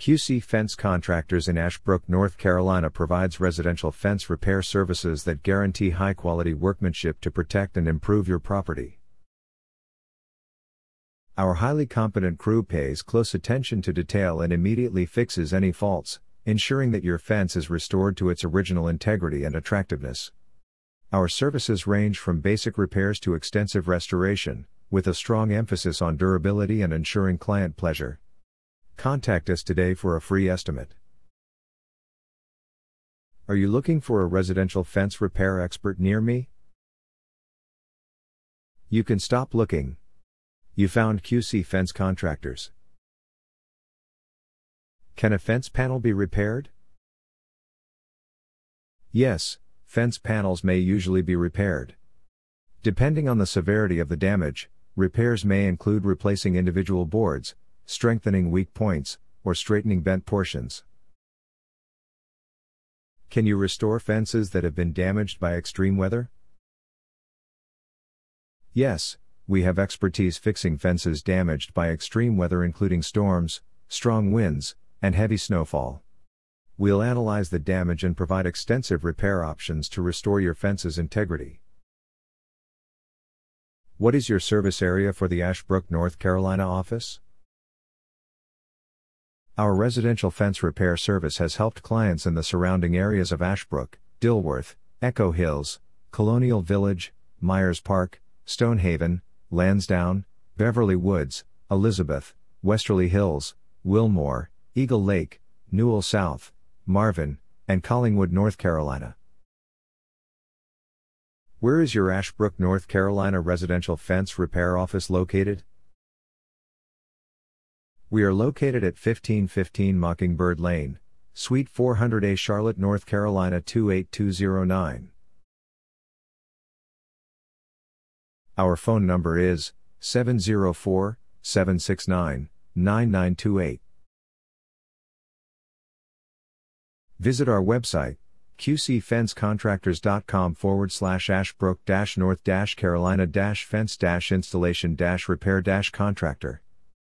QC Fence Contractors in Ashbrook, North Carolina provides residential fence repair services that guarantee high quality workmanship to protect and improve your property. Our highly competent crew pays close attention to detail and immediately fixes any faults, ensuring that your fence is restored to its original integrity and attractiveness. Our services range from basic repairs to extensive restoration, with a strong emphasis on durability and ensuring client pleasure. Contact us today for a free estimate. Are you looking for a residential fence repair expert near me? You can stop looking. You found QC Fence Contractors. Can a fence panel be repaired? Yes, fence panels may usually be repaired. Depending on the severity of the damage, repairs may include replacing individual boards, strengthening weak points, or straightening bent portions. Can you restore fences that have been damaged by extreme weather? Yes, we have expertise fixing fences damaged by extreme weather, including storms, strong winds, and heavy snowfall. We'll analyze the damage and provide extensive repair options to restore your fence's integrity. What is your service area for the Ashbrook, North Carolina office? Our residential fence repair service has helped clients in the surrounding areas of Ashbrook, Dilworth, Echo Hills, Colonial Village, Myers Park, Stonehaven, Lansdowne, Beverly Woods, Elizabeth, Westerly Hills, Wilmore, Eagle Lake, Newell South, Marvin, and Collingwood, North Carolina. Where is your Ashbrook, North Carolina residential fence repair office located? We are located at 1515 Mockingbird Lane, Suite 400A, Charlotte, North Carolina 28209. Our phone number is 704 769 9928. Visit our website, qcfencecontractors.com forward slash ashbrook north carolina fence installation repair contractor.